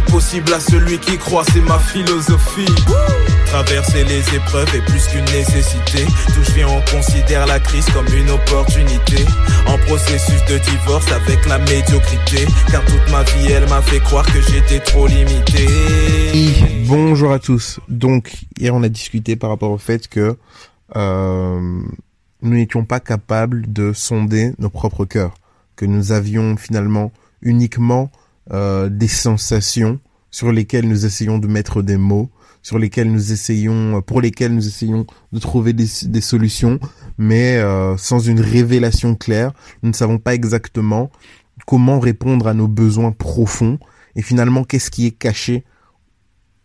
possible à celui qui croit, c'est ma philosophie. Traverser les épreuves est plus qu'une nécessité. Tout je viens, on considère la crise comme une opportunité. En processus de divorce avec la médiocrité. Car toute ma vie, elle m'a fait croire que j'étais trop limité. Bonjour à tous. Donc, hier, on a discuté par rapport au fait que euh, nous n'étions pas capables de sonder nos propres cœurs. Que nous avions finalement uniquement euh, des sensations sur lesquelles nous essayons de mettre des mots sur lesquels nous essayons, pour lesquels nous essayons de trouver des, des solutions, mais euh, sans une révélation claire, nous ne savons pas exactement comment répondre à nos besoins profonds et finalement qu'est-ce qui est caché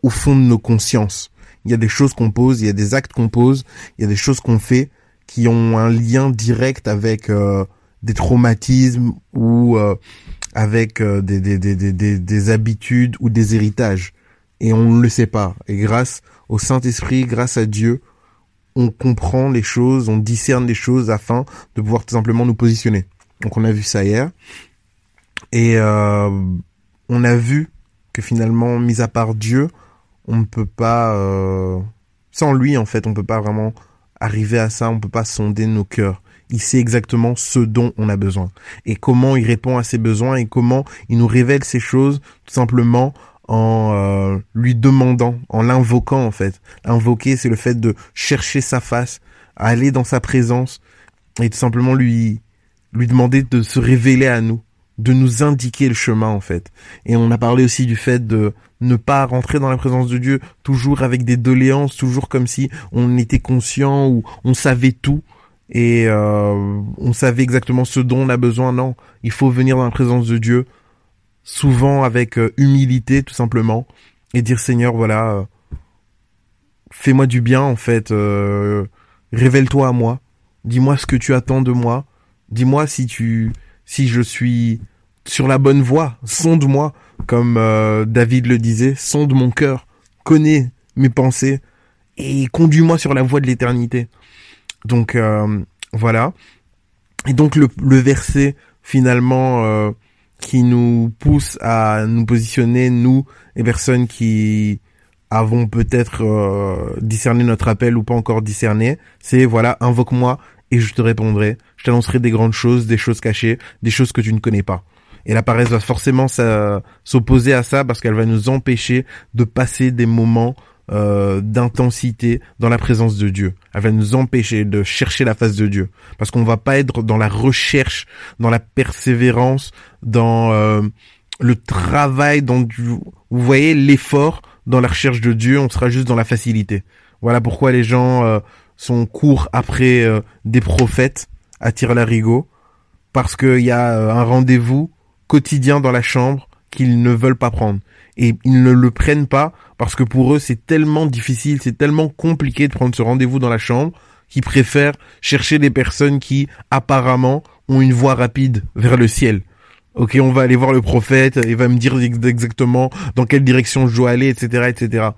au fond de nos consciences. Il y a des choses qu'on pose, il y a des actes qu'on pose, il y a des choses qu'on fait qui ont un lien direct avec euh, des traumatismes ou euh, avec euh, des, des, des, des, des habitudes ou des héritages et on ne le sait pas. Et grâce au Saint-Esprit, grâce à Dieu, on comprend les choses, on discerne les choses afin de pouvoir tout simplement nous positionner. Donc on a vu ça hier. Et euh, on a vu que finalement, mis à part Dieu, on ne peut pas... Euh, sans lui, en fait, on ne peut pas vraiment arriver à ça, on ne peut pas sonder nos cœurs. Il sait exactement ce dont on a besoin. Et comment il répond à ses besoins et comment il nous révèle ces choses tout simplement en euh, lui demandant, en l'invoquant en fait. Invoquer, c'est le fait de chercher sa face, aller dans sa présence et tout simplement lui lui demander de se révéler à nous, de nous indiquer le chemin en fait. Et on a parlé aussi du fait de ne pas rentrer dans la présence de Dieu toujours avec des doléances, toujours comme si on était conscient ou on savait tout et euh, on savait exactement ce dont on a besoin. Non, il faut venir dans la présence de Dieu souvent avec euh, humilité tout simplement et dire Seigneur voilà euh, fais-moi du bien en fait révèle-toi à moi. Dis-moi ce que tu attends de moi. Dis-moi si tu si je suis sur la bonne voie. Sonde-moi comme David le disait sonde mon cœur. Connais mes pensées et conduis-moi sur la voie de l'éternité donc voilà et donc le, le verset finalement qui nous pousse à nous positionner, nous, les personnes qui avons peut-être euh, discerné notre appel ou pas encore discerné, c'est voilà, invoque-moi et je te répondrai. Je t'annoncerai des grandes choses, des choses cachées, des choses que tu ne connais pas. Et la paresse va forcément s'opposer à ça parce qu'elle va nous empêcher de passer des moments euh, d'intensité dans la présence de Dieu. Elle va nous empêcher de chercher la face de Dieu. Parce qu'on va pas être dans la recherche, dans la persévérance, dans euh, le travail, dans vous voyez l'effort dans la recherche de Dieu, on sera juste dans la facilité. Voilà pourquoi les gens euh, sont courts après des prophètes à la larigot parce qu'il y a un rendez-vous quotidien dans la chambre qu'ils ne veulent pas prendre et ils ne le prennent pas parce que pour eux c'est tellement difficile, c'est tellement compliqué de prendre ce rendez-vous dans la chambre qu'ils préfèrent chercher des personnes qui apparemment ont une voie rapide vers le ciel. Ok, on va aller voir le prophète, il va me dire exactement dans quelle direction je dois aller, etc., etc.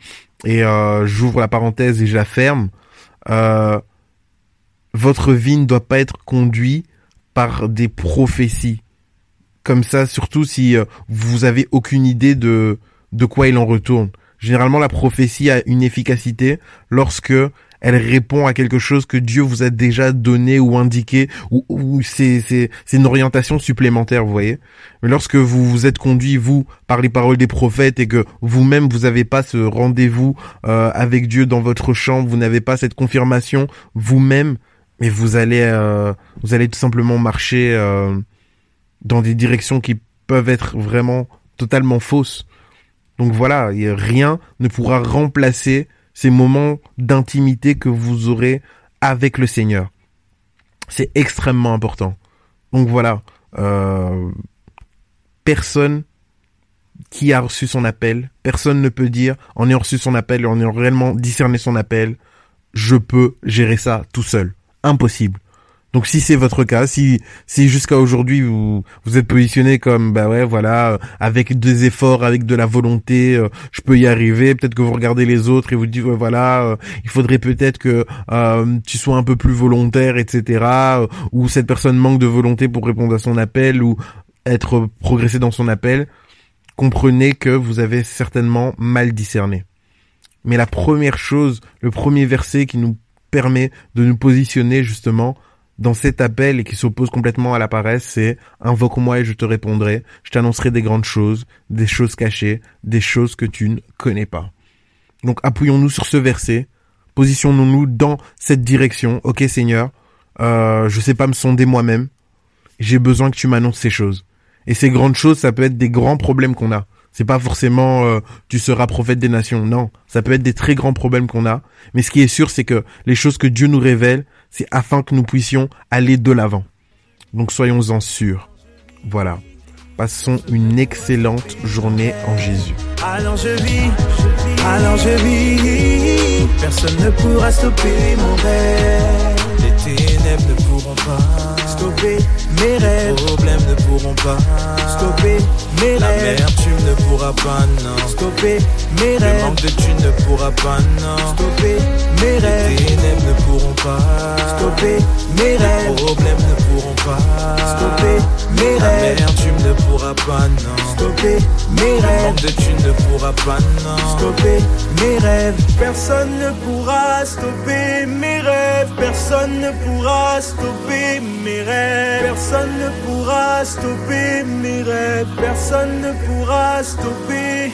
Et euh, j'ouvre la parenthèse et je la ferme. Euh, votre vie ne doit pas être conduite par des prophéties comme ça, surtout si euh, vous avez aucune idée de de quoi il en retourne. Généralement, la prophétie a une efficacité lorsque elle répond à quelque chose que Dieu vous a déjà donné ou indiqué, ou, ou c'est, c'est, c'est une orientation supplémentaire, vous voyez. Mais lorsque vous vous êtes conduit, vous, par les paroles des prophètes, et que vous-même, vous n'avez pas ce rendez-vous euh, avec Dieu dans votre chambre, vous n'avez pas cette confirmation vous-même, mais vous allez, euh, vous allez tout simplement marcher dans des directions qui peuvent être vraiment totalement fausses. Donc voilà, rien ne pourra remplacer ces moments d'intimité que vous aurez avec le Seigneur. C'est extrêmement important. Donc voilà, euh, personne qui a reçu son appel, personne ne peut dire en ayant reçu son appel, en ayant réellement discerné son appel, je peux gérer ça tout seul. Impossible. Donc si c'est votre cas, si si jusqu'à aujourd'hui vous vous êtes positionné comme bah ouais voilà euh, avec des efforts, avec de la volonté, euh, je peux y arriver. Peut-être que vous regardez les autres et vous dites ouais, voilà euh, il faudrait peut-être que tu sois un peu plus volontaire, etc. ou cette personne manque de volonté pour répondre à son appel ou être progressé dans son appel. Comprenez que vous avez certainement mal discerné. Mais la première chose, le premier verset qui nous permet de nous positionner justement dans cet appel et qui s'oppose complètement à la paresse, c'est invoque-moi et je te répondrai, je t'annoncerai des grandes choses, des choses cachées, des choses que tu ne connais pas. Donc appuyons-nous sur ce verset, positionnons-nous dans cette direction. Ok Seigneur, euh, je sais pas me sonder moi-même, j'ai besoin que tu m'annonces ces choses. Et ces grandes choses, ça peut être des grands problèmes qu'on a. C'est pas forcément euh, tu seras prophète des nations. Non, ça peut être des très grands problèmes qu'on a. Mais ce qui est sûr, c'est que les choses que Dieu nous révèle, c'est afin que nous puissions aller de l'avant. Donc soyons-en sûrs. Voilà. Passons une excellente journée en Jésus. Alors je vis, alors je vis. Personne ne pourra stopper mon rêve. Les ténèbres ne pourront pas stopper mes rêves. Les problèmes ne pourront pas stopper mes rêves. La tu ne pourras pas, non. Stopper mes rêves. Le manque de tu ne pourras pas, non. Stopper mes rêves. Les ténèbres ne pourront pas stopper mes rêves. Les problèmes ne pourront pas stopper mes rêves. La tu ne pourras pas, non. Stopper mes rêves. Le manque de tu ne pourras pas, non. Stopper mes rêves. Personne ne pourra stopper mes rêves. Personne ne pourra stopper mes rêves. Personne ne pourra stopper mes rêves. Personne ne pourra stopper mes rêves.